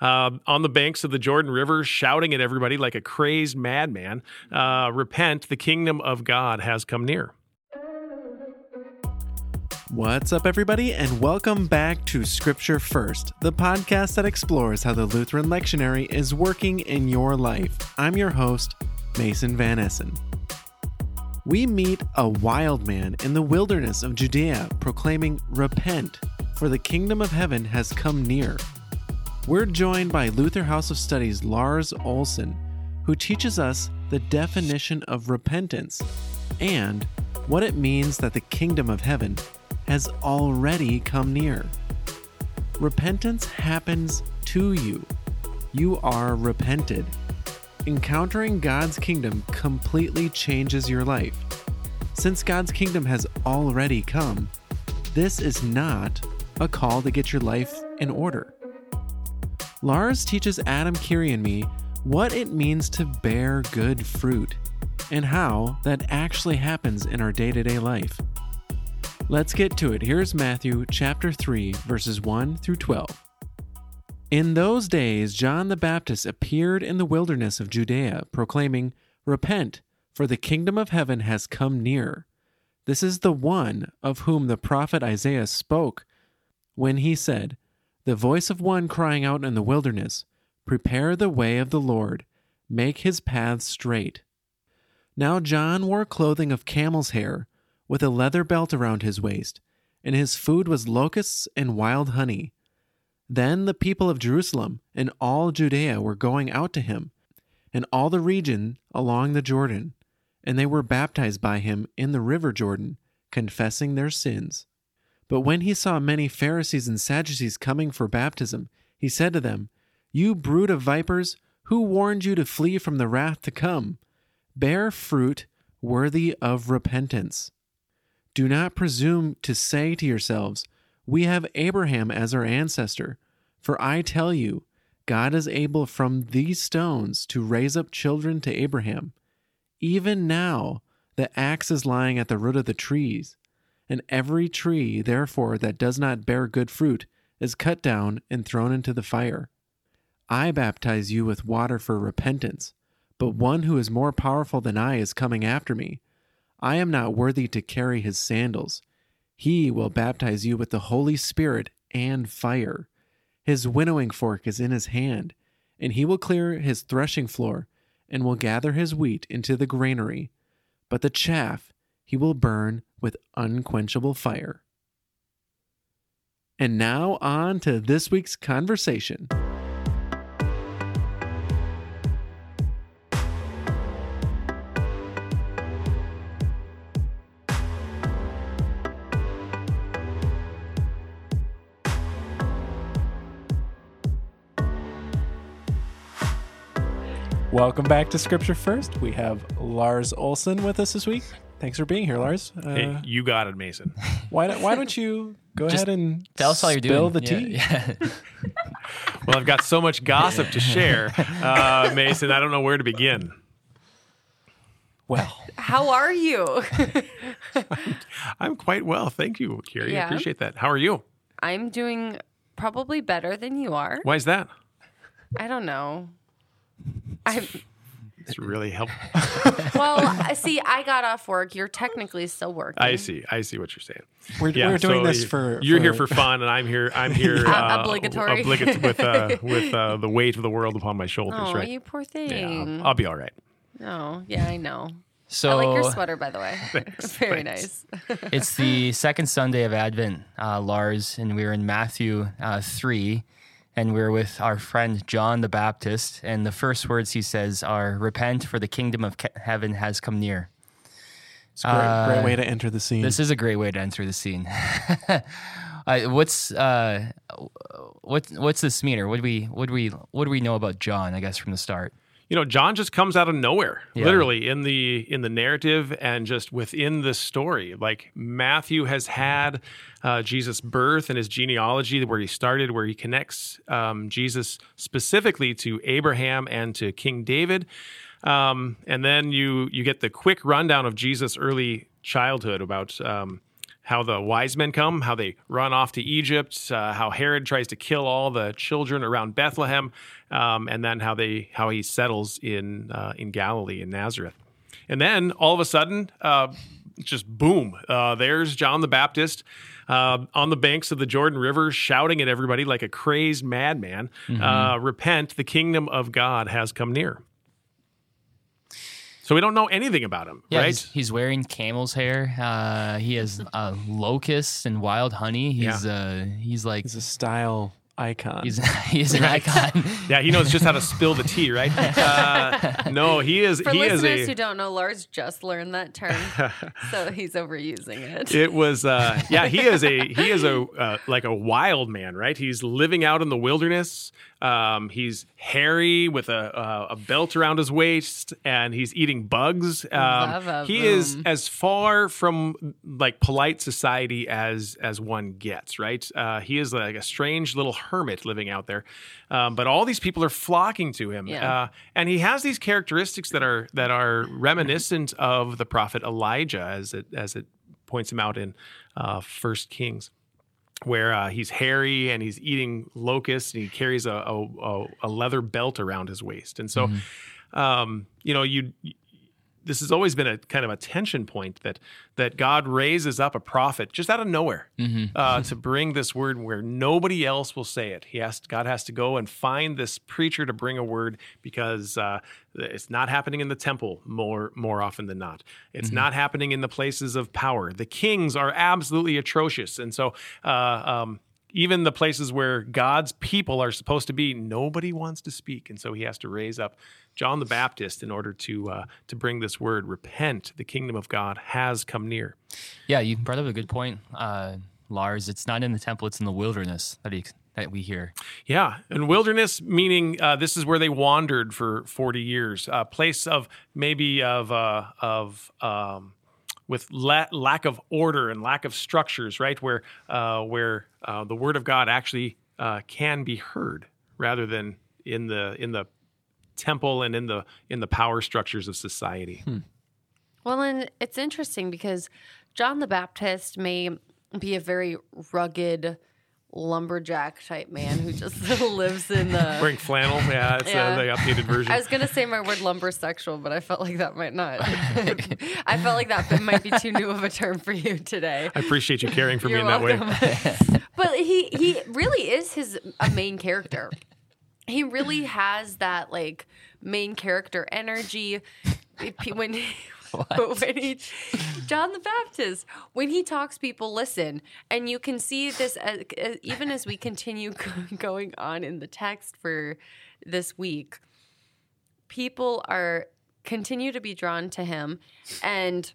uh, on the banks of the Jordan River, shouting at everybody like a crazed madman, uh, Repent, the kingdom of God has come near. What's up, everybody, and welcome back to Scripture First, the podcast that explores how the Lutheran lectionary is working in your life. I'm your host, Mason Van Essen. We meet a wild man in the wilderness of Judea proclaiming, Repent, for the kingdom of heaven has come near. We're joined by Luther House of Studies Lars Olson, who teaches us the definition of repentance and what it means that the kingdom of heaven has already come near. Repentance happens to you. You are repented. Encountering God's kingdom completely changes your life. Since God's kingdom has already come, this is not a call to get your life in order. Lars teaches Adam Curie and me what it means to bear good fruit and how that actually happens in our day to day life. Let's get to it. Here's Matthew chapter 3, verses 1 through 12. In those days, John the Baptist appeared in the wilderness of Judea, proclaiming, Repent, for the kingdom of heaven has come near. This is the one of whom the prophet Isaiah spoke when he said, The voice of one crying out in the wilderness, Prepare the way of the Lord, make his paths straight. Now John wore clothing of camel's hair with a leather belt around his waist, and his food was locusts and wild honey. Then the people of Jerusalem and all Judea were going out to him, and all the region along the Jordan, and they were baptized by him in the river Jordan, confessing their sins. But when he saw many Pharisees and Sadducees coming for baptism, he said to them, You brood of vipers, who warned you to flee from the wrath to come? Bear fruit worthy of repentance. Do not presume to say to yourselves, We have Abraham as our ancestor. For I tell you, God is able from these stones to raise up children to Abraham. Even now, the axe is lying at the root of the trees, and every tree, therefore, that does not bear good fruit is cut down and thrown into the fire. I baptize you with water for repentance, but one who is more powerful than I is coming after me I am not worthy to carry his sandals. He will baptize you with the Holy Spirit and fire. His winnowing fork is in his hand, and he will clear his threshing floor and will gather his wheat into the granary, but the chaff he will burn with unquenchable fire. And now on to this week's conversation. Welcome back to Scripture First. We have Lars Olson with us this week. Thanks for being here, Lars. Uh, hey, you got it, Mason. Why don't, why don't you go ahead and tell us how you're spill doing. the tea? Yeah, yeah. well, I've got so much gossip to share, uh, Mason. I don't know where to begin. Well, how are you? I'm quite well, thank you, Kiri. Yeah. I appreciate that. How are you? I'm doing probably better than you are. Why is that? I don't know. I'm. It's really helpful. well, see, I got off work. You're technically still working. I see. I see what you're saying. We're, yeah, we're doing so this for. You're for... here for fun, and I'm here. I'm here. Uh, obligatory. Obligatory with uh, with uh, the weight of the world upon my shoulders. Oh, right? you poor thing. Yeah, I'll be all right. Oh, yeah, I know. So I like your sweater, by the way. Thanks, Very thanks. nice. it's the second Sunday of Advent, uh, Lars, and we're in Matthew uh, three and we're with our friend John the Baptist. And the first words he says are, Repent, for the kingdom of heaven has come near. It's a great, uh, great way to enter the scene. This is a great way to enter the scene. uh, what's uh, what, what's this mean, or what do we what do we what do we know about John? I guess from the start you know john just comes out of nowhere yeah. literally in the in the narrative and just within the story like matthew has had uh, jesus birth and his genealogy where he started where he connects um, jesus specifically to abraham and to king david um, and then you you get the quick rundown of jesus early childhood about um, how the wise men come, how they run off to Egypt, uh, how Herod tries to kill all the children around Bethlehem, um, and then how they how he settles in uh, in Galilee in Nazareth. And then all of a sudden, uh, just boom, uh, there's John the Baptist uh, on the banks of the Jordan River, shouting at everybody like a crazed madman, uh, "Repent! The kingdom of God has come near." So we don't know anything about him, Yeah, right? he's, he's wearing camel's hair. Uh, he has uh, locusts and wild honey. He's uh, he's like He's a style icon. he's he's an icon. Yeah, he knows just how to spill the tea, right? Uh, no, he is. For he is listeners a. who don't know, Lars just learned that term, so he's overusing it. It was, uh, yeah. He is a he is a uh, like a wild man, right? He's living out in the wilderness. Um, he's hairy with a, a a belt around his waist, and he's eating bugs. Um, he is as far from like polite society as as one gets, right? Uh, he is like a strange little hermit living out there, um, but all these people are flocking to him, Yeah. uh, and he has these characteristics that are that are reminiscent of the prophet Elijah, as it as it points him out in uh, First Kings where uh, he's hairy and he's eating locusts and he carries a, a, a- leather belt around his waist. And so, um, you know, you this has always been a kind of a tension point that that God raises up a prophet just out of nowhere uh, to bring this word where nobody else will say it. He has God has to go and find this preacher to bring a word because uh, it's not happening in the temple more more often than not. It's not happening in the places of power. The kings are absolutely atrocious, and so. Uh, um, even the places where God's people are supposed to be, nobody wants to speak, and so he has to raise up John the Baptist in order to uh, to bring this word: repent, the kingdom of God has come near. Yeah, you brought up a good point, uh, Lars. It's not in the temple; it's in the wilderness that he, that we hear. Yeah, and wilderness meaning uh, this is where they wandered for forty years, a place of maybe of uh, of um, with la- lack of order and lack of structures, right? Where uh, where uh, the word of God actually uh, can be heard, rather than in the in the temple and in the in the power structures of society. Well, and it's interesting because John the Baptist may be a very rugged lumberjack type man who just lives in the. Wearing flannel, yeah, it's Yeah. Uh, the updated version. I was gonna say my word lumbersexual, but I felt like that might not. I felt like that might be too new of a term for you today. I appreciate you caring for me You're in that way. but he he really is his a main character. He really has that like main character energy. If he- When when he John the Baptist when he talks, people listen, and you can see this as, as- even as we continue going on in the text for this week. People are continue to be drawn to him, and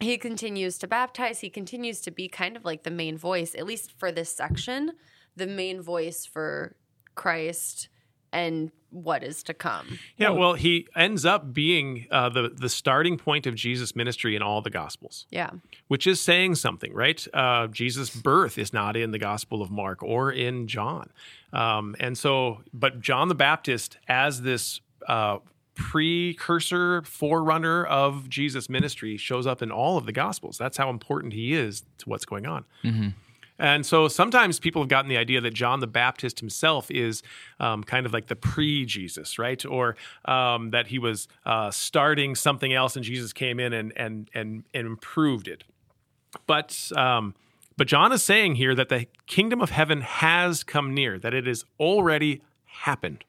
he continues to baptize. He continues to be kind of like the main voice, at least for this section, the main voice for Christ and what is to come. Yeah, well, he ends up being uh, the the starting point of Jesus' ministry in all the Gospels, Yeah. which is saying something, right? Uh, Jesus' birth is not in the Gospel of Mark or in John, um, and so, but John the Baptist as this. Uh, precursor forerunner of jesus ministry shows up in all of the gospels that's how important he is to what's going on and so sometimes people have gotten the idea that John the Baptist himself is um, kind of like the pre Jesus, right? Or um, that he was uh, starting something else and Jesus came in and, and, and, and improved it. But, um, but John is saying here that the kingdom of heaven has come near, that it has already happened,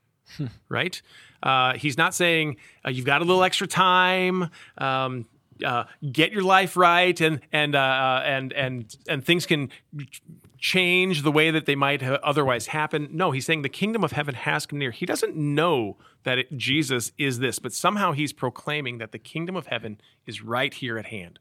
right? Uh, he's not saying uh, you've got a little extra time. Um, uh, get your life right, and and uh, and and and things can change the way that they might otherwise happen. No, he's saying the kingdom of heaven has come near. He doesn't know that it, Jesus is this, but somehow he's proclaiming that the kingdom of heaven is right here at hand.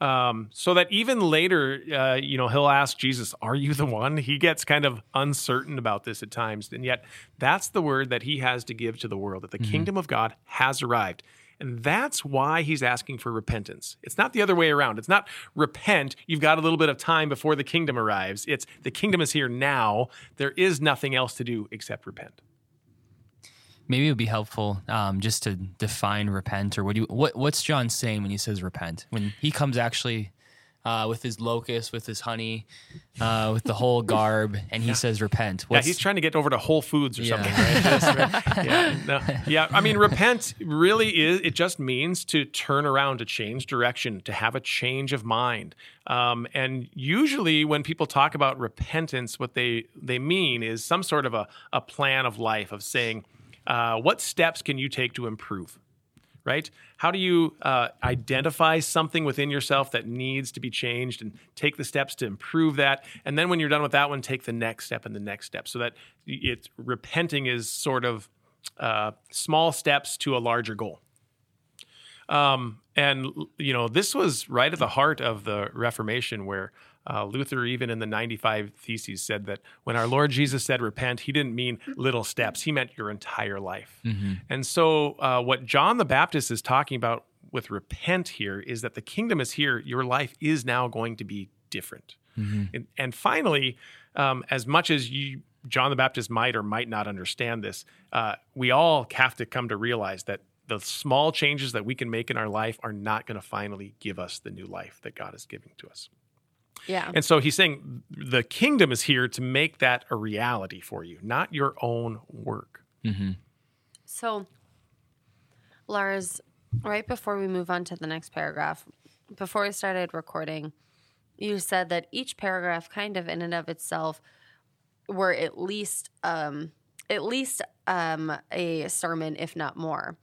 Um, so that even later, uh, you know, he'll ask Jesus, "Are you the one?" He gets kind of uncertain about this at times, and yet that's the word that he has to give to the world that the kingdom of God has arrived. And that's why he's asking for repentance. It's not the other way around. It's not repent, you've got a little bit of time before the kingdom arrives. It's the kingdom is here now. There is nothing else to do except repent. Maybe it would be helpful um, just to define repent, or what do you, what what's John saying when he says repent? When he comes actually uh, with his locust, with his honey, uh, with the whole garb, and he says, "Repent." yeah, he's trying to get over to Whole Foods or something, right? yeah, no, yeah. I mean, repent really is. It just means to turn around, to change direction, to have a change of mind. Um, and usually, when people talk about repentance, what they they mean is some sort of a a plan of life of saying, uh, what steps can you take to improve right? How do you uh, identify something within yourself that needs to be changed and take the steps to improve that? And then when you're done with that one, take the next step and the next step so that it's repenting is sort of uh, small steps to a larger goal. Um, and, you know, this was right at the heart of the Reformation where uh, Luther, even in the 95 Theses, said that when our Lord Jesus said repent, he didn't mean little steps, he meant your entire life. Mm-hmm. And so, uh, what John the Baptist is talking about with repent here is that the kingdom is here, your life is now going to be different. Mm-hmm. And, and, finally, um, as much as you, John the Baptist might or might not understand this, uh, we all have to come to realize that the small changes that we can make in our life are not going to finally give us the new life that God is giving to us. Yeah. And so he's saying the kingdom is here to make that a reality for you, not your own work. Mm-hmm. So, Lars, right before we move on to the next paragraph, before we started recording, you said that each paragraph, kind of in and of itself, were at least um, at least um, a sermon, if not more.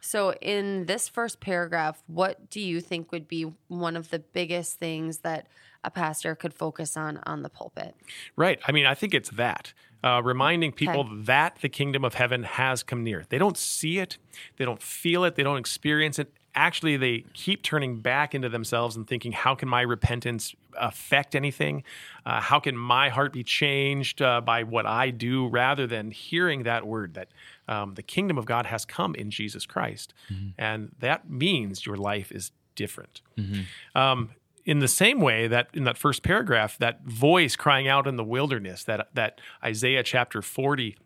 So, in this first paragraph, what do you think would be one of the biggest things that a pastor could focus on on the pulpit? Right. I mean, I think it's that. Uh, reminding people okay. that the kingdom of heaven has come near. They don't see it, they don't feel it, they don't experience it. Actually, they keep turning back into themselves and thinking, how can my repentance affect anything? Uh, how can my heart be changed uh, by what I do rather than hearing that word that um, the kingdom of God has come in Jesus Christ? Mm-hmm. And that means your life is different. Mm-hmm. Um, in the same way that in that first paragraph, that voice crying out in the wilderness, that that Isaiah chapter forty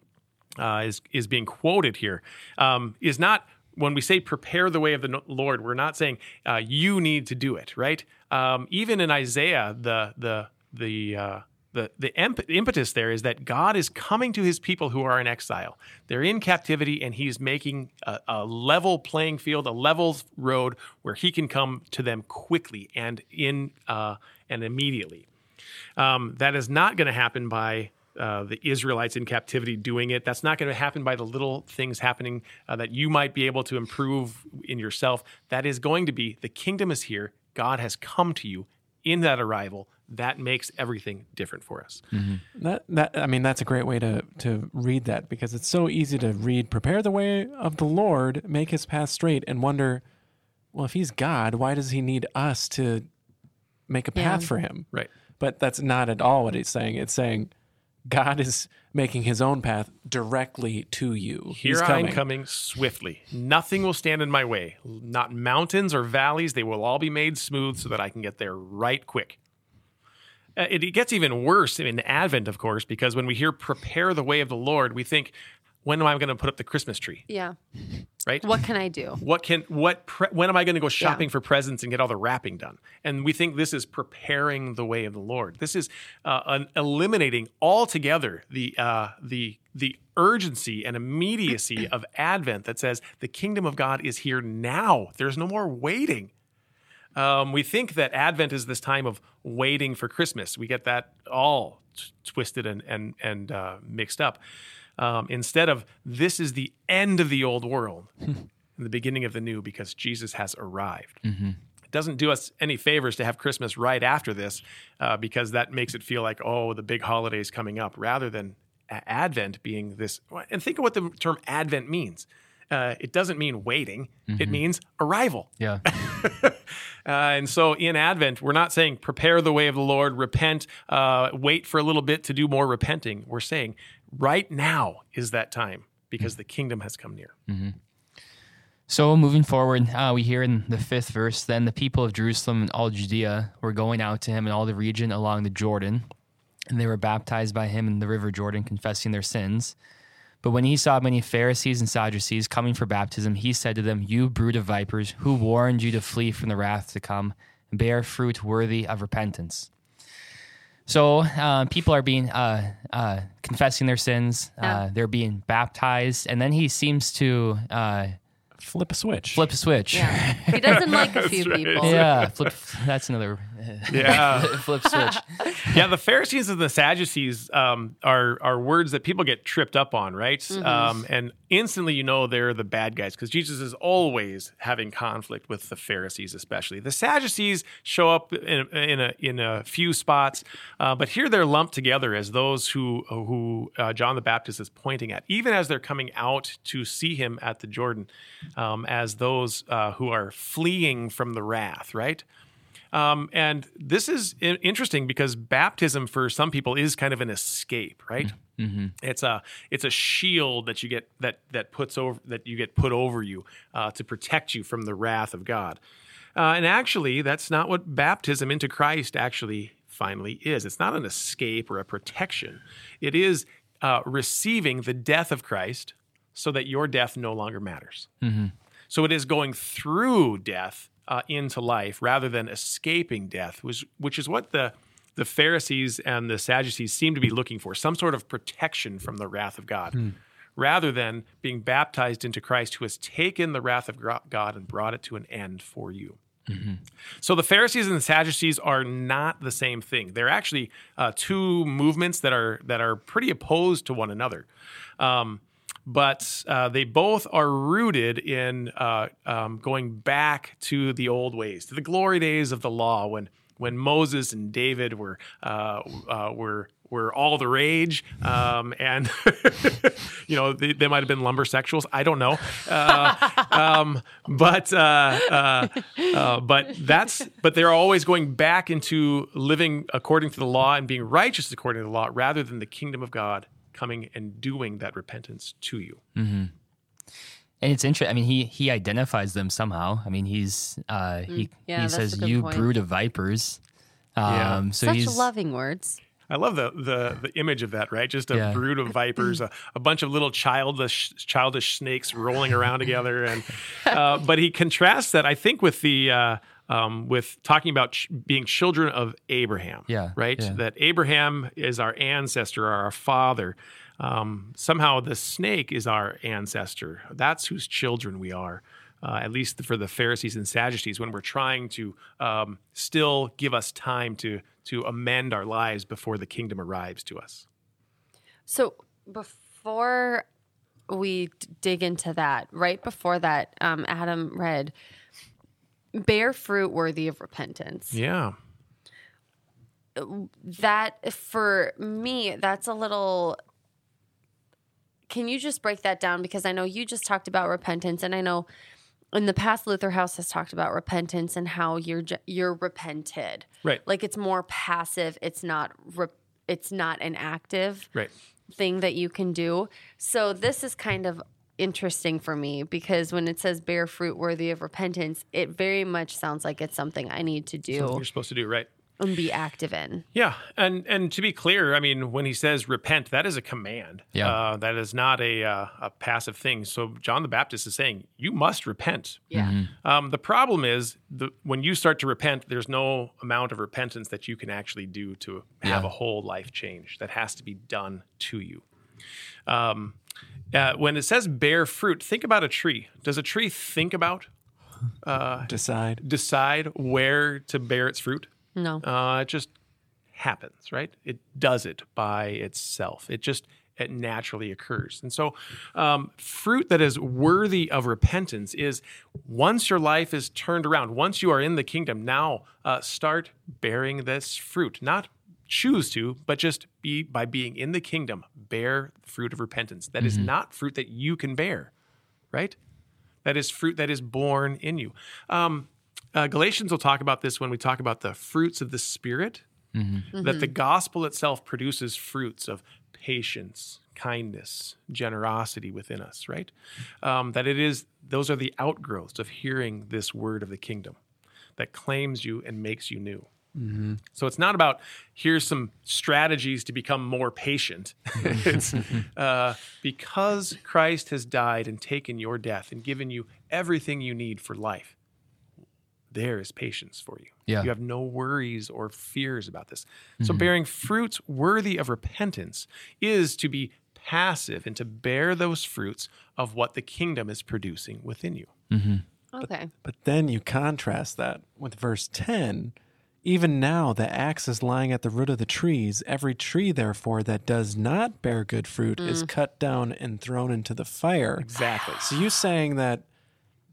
uh, is is being quoted here, um, is not when we say prepare the way of the Lord. We're not saying uh, you need to do it, right? Um, even in Isaiah, the the the the the impetus there is that God is coming to His people who are in exile. They're in captivity, and He's making a, a, level playing field, a level road where He can come to them quickly and in uh, and immediately. Um, that is not going to happen by uh, the Israelites in captivity doing it. That's not going to happen by the little things happening uh, that you might be able to improve in yourself. That is going to be the kingdom is here. God has come to you in that arrival that makes everything different for us. Mm-hmm. That that I mean that's a great way to to read that because it's so easy to read prepare the way of the Lord, make his path straight and wonder well if he's God, why does he need us to make a path yeah. for him? Right. But that's not at all what it's saying. It's saying God is making his own path directly to you. Here I'm coming swiftly. Nothing will stand in my way. Not mountains or valleys. They will all be made smooth so that I can get there right quick. Uh, it, it gets even worse in Advent, of course, because when we hear prepare the way of the Lord, we think, when am I going to put up the Christmas tree? Yeah. Right? What can I do? What can what pre- when am I going to go shopping yeah. for presents and get all the wrapping done? And we think this is preparing the way of the Lord. This is uh, an eliminating altogether the uh, the the urgency and immediacy of Advent that says the kingdom of God is here now. There's no more waiting. Um, we think that Advent is this time of waiting for Christmas. We get that all t- twisted and and and uh, mixed up. Um, instead of this is the end of the old world and the beginning of the new because Jesus has arrived. Mm-hmm. It doesn't do us any favors to have Christmas right after this uh, because that makes it feel like oh the big holiday is coming up rather than Advent being this. And think of what the term Advent means uh, it doesn't mean waiting, mm-hmm. it means arrival. Yeah. uh, and so in Advent, we're not saying prepare the way of the Lord, repent, uh, wait for a little bit to do more repenting. We're saying right now is that time because mm-hmm. the kingdom has come near. Mm-hmm. So moving forward, uh, we hear in the fifth verse, then the people of Jerusalem and all Judea were going out to him in all the region along the Jordan, and they were baptized by him in the river Jordan, confessing their sins. But when he saw many Pharisees and Sadducees coming for baptism, he said to them, You brood of vipers, who warned you to flee from the wrath to come? bear fruit worthy of repentance. So uh, people are being uh, uh, confessing their sins. Yeah. Uh, they're being baptized, and then he seems to uh, Flip a switch. flip a switch. Yeah. He doesn't like a few right. people. Yeah, flip. That's another Yeah. flip switch. yeah, the Pharisees and the Sadducees um, are are words that people get tripped up on, right? Mm-hmm. Um, and instantly you know they're the bad guys because Jesus is always having conflict with the Pharisees, especially. The Sadducees show up in, in a in a few spots, uh, but here they're lumped together as those who who uh, John the Baptist is pointing at, even as they're coming out to see him at the Jordan, um, as those uh, who are fleeing from the wrath, right? Um, and this is interesting because baptism for some people is kind of an escape, right? It's a it's a shield that you get that that puts over that you get put over you uh, to protect you from the wrath of God. Uh, and actually, that's not what baptism into Christ actually finally is. It's not an escape or a protection. It is uh, receiving the death of Christ so that your death no longer matters. So it is going through death uh, into life rather than escaping death, which, which is what the, the Pharisees and the Sadducees seem to be looking for some sort of protection from the wrath of God, rather than being baptized into Christ, who has taken the wrath of God and brought it to an end for you. So the Pharisees and the Sadducees are not the same thing. They're actually uh, two movements that are that are pretty opposed to one another. Um, but uh, they both are rooted in uh, um, going back to the old ways, to the glory days of the law, when when Moses and David were uh, uh, were were all the rage, um, and you know they, they might have been lumber sexuals. I don't know, uh, um, but uh, but that's but they're always going back into living according to the law and being righteous according to the law, rather than the kingdom of God coming and doing that repentance to you. And it's interesting. I mean, he he identifies them somehow. I mean, he's uh, he yeah, he says, "You point. brood of vipers." Um, Yeah. So Such he's loving words. I love the the the image of that, right? Just a Yeah. brood of vipers, a, a bunch of little childish childish snakes rolling around together, and uh, but he contrasts that, I think, with the uh, um, with talking about ch- being children of Abraham, Yeah, right? yeah. That Abraham is our ancestor, our father. Um, somehow the snake is our ancestor. That's whose children we are. Uh, at least for the Pharisees and Sadducees, when we're trying to um, still give us time to to amend our lives before the kingdom arrives to us. So before we d- dig into that, right before that, um, Adam read, bear fruit worthy of repentance. Yeah. That for me, that's a little. Can you just break that down? Because I know you just talked about repentance, and I know in the past Luther House has talked about repentance and how you're you're repented. Right. Like it's more passive. It's not. Re- it's not an active. Right. thing that you can do. So this is kind of interesting for me because when it says bear fruit worthy of repentance, it very much sounds like it's something I need to Something do you're supposed to do, right? and be active in. Yeah, and and to be clear, I mean, when he says repent, that is a command. Yeah. uh, that is not a uh, a passive thing. So John the Baptist is saying you must repent. Yeah. Um, the problem is the, when you start to repent, there's no amount of repentance that you can actually do to have Yeah. a whole life change. That has to be done to you. Um, uh, when it says bear fruit, think about a tree. Does a tree think about Decide. decide where to bear its fruit? No. Uh, it just happens, right? It does it by itself. It just it naturally occurs. And so, um, fruit that is worthy of repentance is once your life is turned around, once you are in the kingdom, now uh, start bearing this fruit. Not choose to, but just be by being in the kingdom, bear fruit of repentance. That is not fruit that you can bear, right? That is fruit that is born in you. Um, uh, Galatians will talk about this when we talk about the fruits of the Spirit, that the gospel itself produces fruits of patience, kindness, generosity within us, right? Um, that it is, those are the outgrowths of hearing this word of the kingdom that claims you and makes you new. Mm-hmm. So it's not about here's some strategies to become more patient. it's uh, because Christ has died and taken your death and given you everything you need for life. there is patience for you. Yeah. You have no worries or fears about this. So, mm-hmm. bearing fruits worthy of repentance is to be passive and to bear those fruits of what the kingdom is producing within you. Mm-hmm. Okay. But then you contrast that with verse 10. Even now, the axe is lying at the root of the trees. Every tree, therefore, that does not bear good fruit is mm. cut down and thrown into the fire. Exactly. So you saying that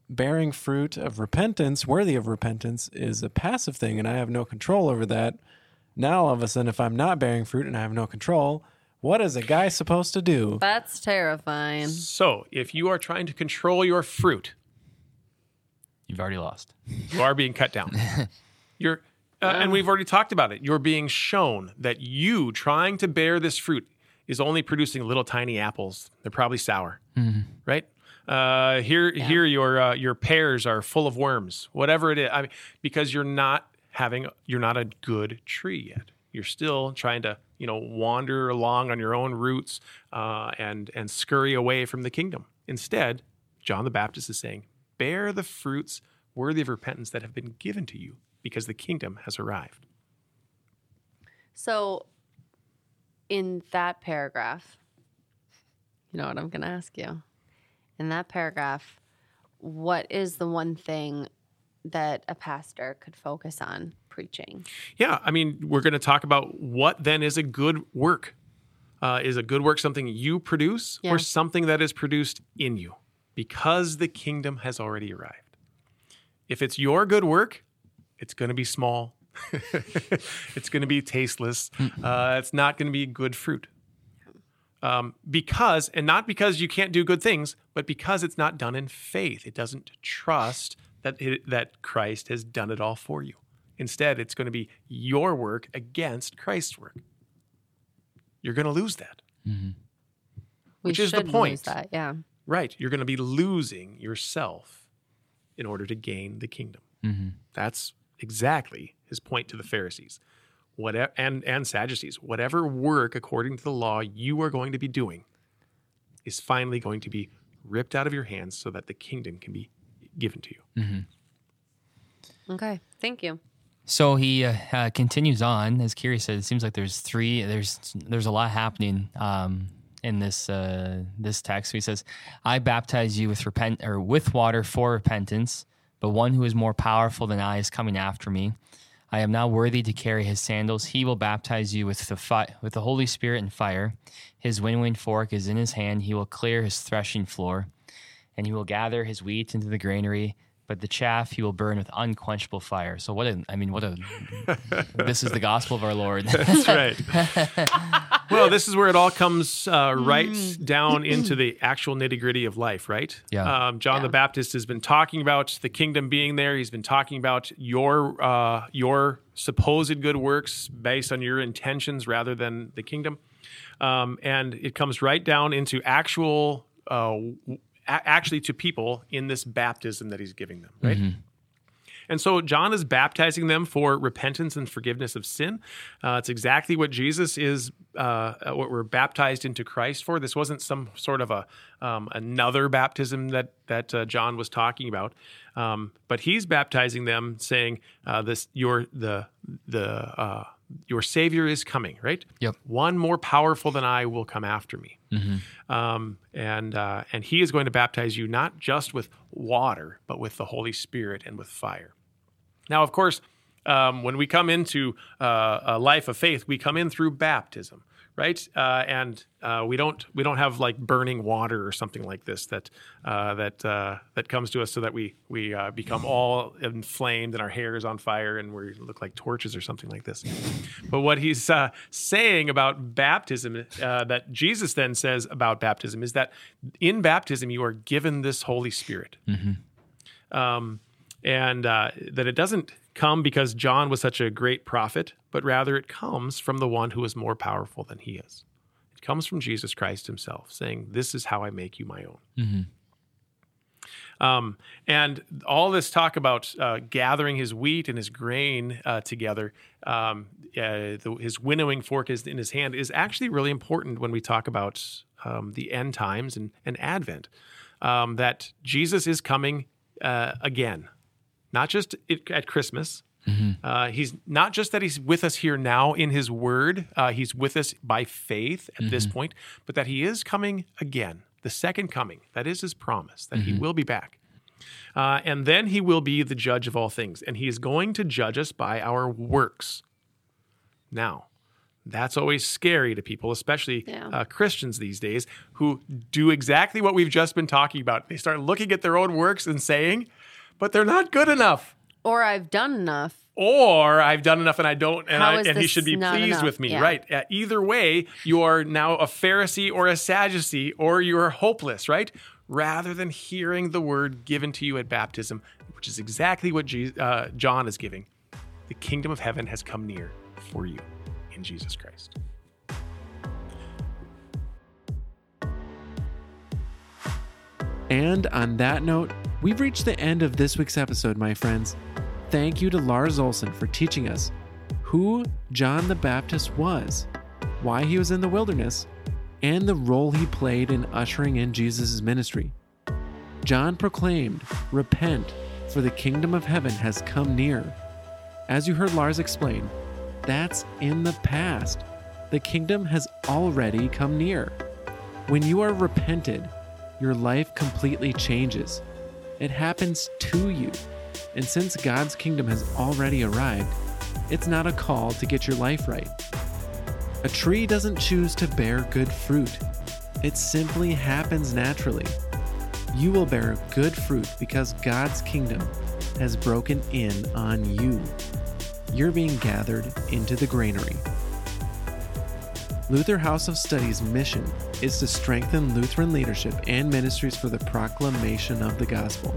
bearing fruit of repentance, worthy of repentance, is a passive thing, and I have no control over that. Now, all of a sudden, if I'm not bearing fruit and I have no control, what is a guy supposed to do? That's terrifying. So, if you are trying to control your fruit, You've already lost. you are being cut down. You're, uh, and we've already talked about it. You're being shown that you trying to bear this fruit is only producing little tiny apples. They're probably sour, right? Uh, here, here, your uh, your pears are full of worms. Whatever it is, I mean, because you're not having, you're not a good tree yet. You're still trying to, you know, wander along on your own roots uh, and and scurry away from the kingdom. Instead, John the Baptist is saying, bear the fruits worthy of repentance that have been given to you because the kingdom has arrived. So, in that paragraph, you know what I'm going to ask you? In that paragraph, what is the one thing that a pastor could focus on preaching? Yeah, I mean, we're going to talk about what then is a good work. Uh, is a good work something you produce Yeah. or something that is produced in you because the kingdom has already arrived? If it's your good work, it's going to be small. it's going to be tasteless. Uh, it's not going to be good fruit. Um, because, and not because you can't do good things, but because it's not done in faith. It doesn't trust that, it, that Christ has done it all for you. Instead, it's going to be your work against Christ's work. You're going to lose that. We Which is the should lose point. That, yeah. Right. You're going to be losing yourself in order to gain the kingdom. That's exactly his point to the Pharisees whatever, and, and Sadducees. Whatever work according to the law you are going to be doing is finally going to be ripped out of your hands so that the kingdom can be given to you. Okay. Thank you. So he uh, uh, continues on, as Kiri said. It seems like there's three. There's there's a lot happening um, in this uh, this text. He says, "I baptize you with repent or with water for repentance, but one who is more powerful than I is coming after me. I am not worthy to carry his sandals. He will baptize you with the fi- with the Holy Spirit and fire. His winnowing fork is in his hand. He will clear his threshing floor, and he will gather his wheat into the granary." But the chaff he will burn with unquenchable fire. So what a, I mean, what a, this is the gospel of our Lord. That's right. well, this is where it all comes uh, right down into the actual nitty gritty of life, right? Yeah. Um, John the Baptist has been talking about the kingdom being there. He's been talking about your uh, your supposed good works based on your intentions rather than the kingdom, um, and it comes right down into actual. Uh, w- a- actually, to people in this baptism that he's giving them, right? And so John is baptizing them for repentance and forgiveness of sin. Uh, it's exactly what Jesus is, uh, what we're baptized into Christ for. This wasn't some sort of a um, another baptism that that uh, John was talking about, um, but he's baptizing them, saying, uh, "This your the the uh, your Savior is coming." Right? Yep. One more powerful than I will come after me um, and uh, and he is going to baptize you not just with water, but with the Holy Spirit and with fire. Now, of course, um, when we come into uh, a life of faith, we come in through baptism, right? Uh, and uh, we don't we don't have like burning water or something like this that uh, that uh, that comes to us so that we we uh, become all inflamed and our hair is on fire and we look like torches or something like this. But what he's uh, saying about baptism, uh, that Jesus then says about baptism, is that in baptism you are given this Holy Spirit um, and uh, that it doesn't come because John was such a great prophet, but rather it comes from the one who is more powerful than he is. It comes from Jesus Christ himself, saying, This is how I make you my own. Um, and all this talk about uh, gathering his wheat and his grain uh, together, um, uh, the, his winnowing fork is in his hand, is actually really important when we talk about um, the end times and, and Advent. Um, that Jesus is coming uh, again. Not just it, at Christmas. Uh, he's not just that he's with us here now in his word, uh, he's with us by faith at this point, but that he is coming again, the second coming. That is his promise, that he will be back. Uh, and then he will be the judge of all things, and he is going to judge us by our works. Now, that's always scary to people, especially Yeah. uh, Christians these days, who do exactly what we've just been talking about. They start looking at their own works and saying, but they're not good enough. Or I've done enough. Or I've done enough and I don't, and, How I, is and he should be pleased enough? with me. Yeah. Right. Uh, either way, you are now a Pharisee or a Sadducee, or you are hopeless, right? Rather than hearing the word given to you at baptism, which is exactly what Je- uh, John is giving. The kingdom of heaven has come near for you in Jesus Christ. And on that note, we've reached the end of this week's episode, my friends. Thank you to Lars Olson for teaching us who John the Baptist was, why he was in the wilderness, and the role he played in ushering in Jesus' ministry. John proclaimed, Repent, for the kingdom of heaven has come near. As you heard Lars explain, that's in the past. The kingdom has already come near. When you are repented, your life completely changes. It happens to you. And since God's kingdom has already arrived, it's not a call to get your life right. A tree doesn't choose to bear good fruit, it simply happens naturally. You will bear good fruit because God's kingdom has broken in on you. You're being gathered into the granary. Luther House of Studies' mission is to strengthen Lutheran leadership and ministries for the proclamation of the gospel.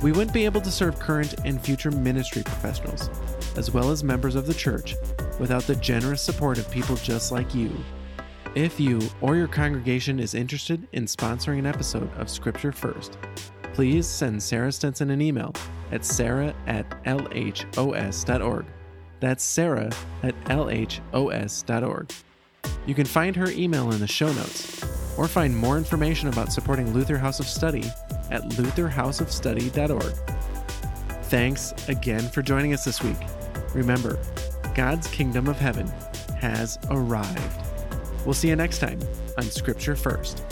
We wouldn't be able to serve current and future ministry professionals, as well as members of the church, without the generous support of people just like you. If you or your congregation is interested in sponsoring an episode of Scripture First, please send Sarah Stinson an email at sarah at lhos.org. That's sarah at lhos.org. You can find her email in the show notes, or find more information about supporting Luther House of Study at lutherhouseofstudy.org. Thanks again for joining us this week. Remember, God's kingdom of heaven has arrived. We'll see you next time on Scripture First.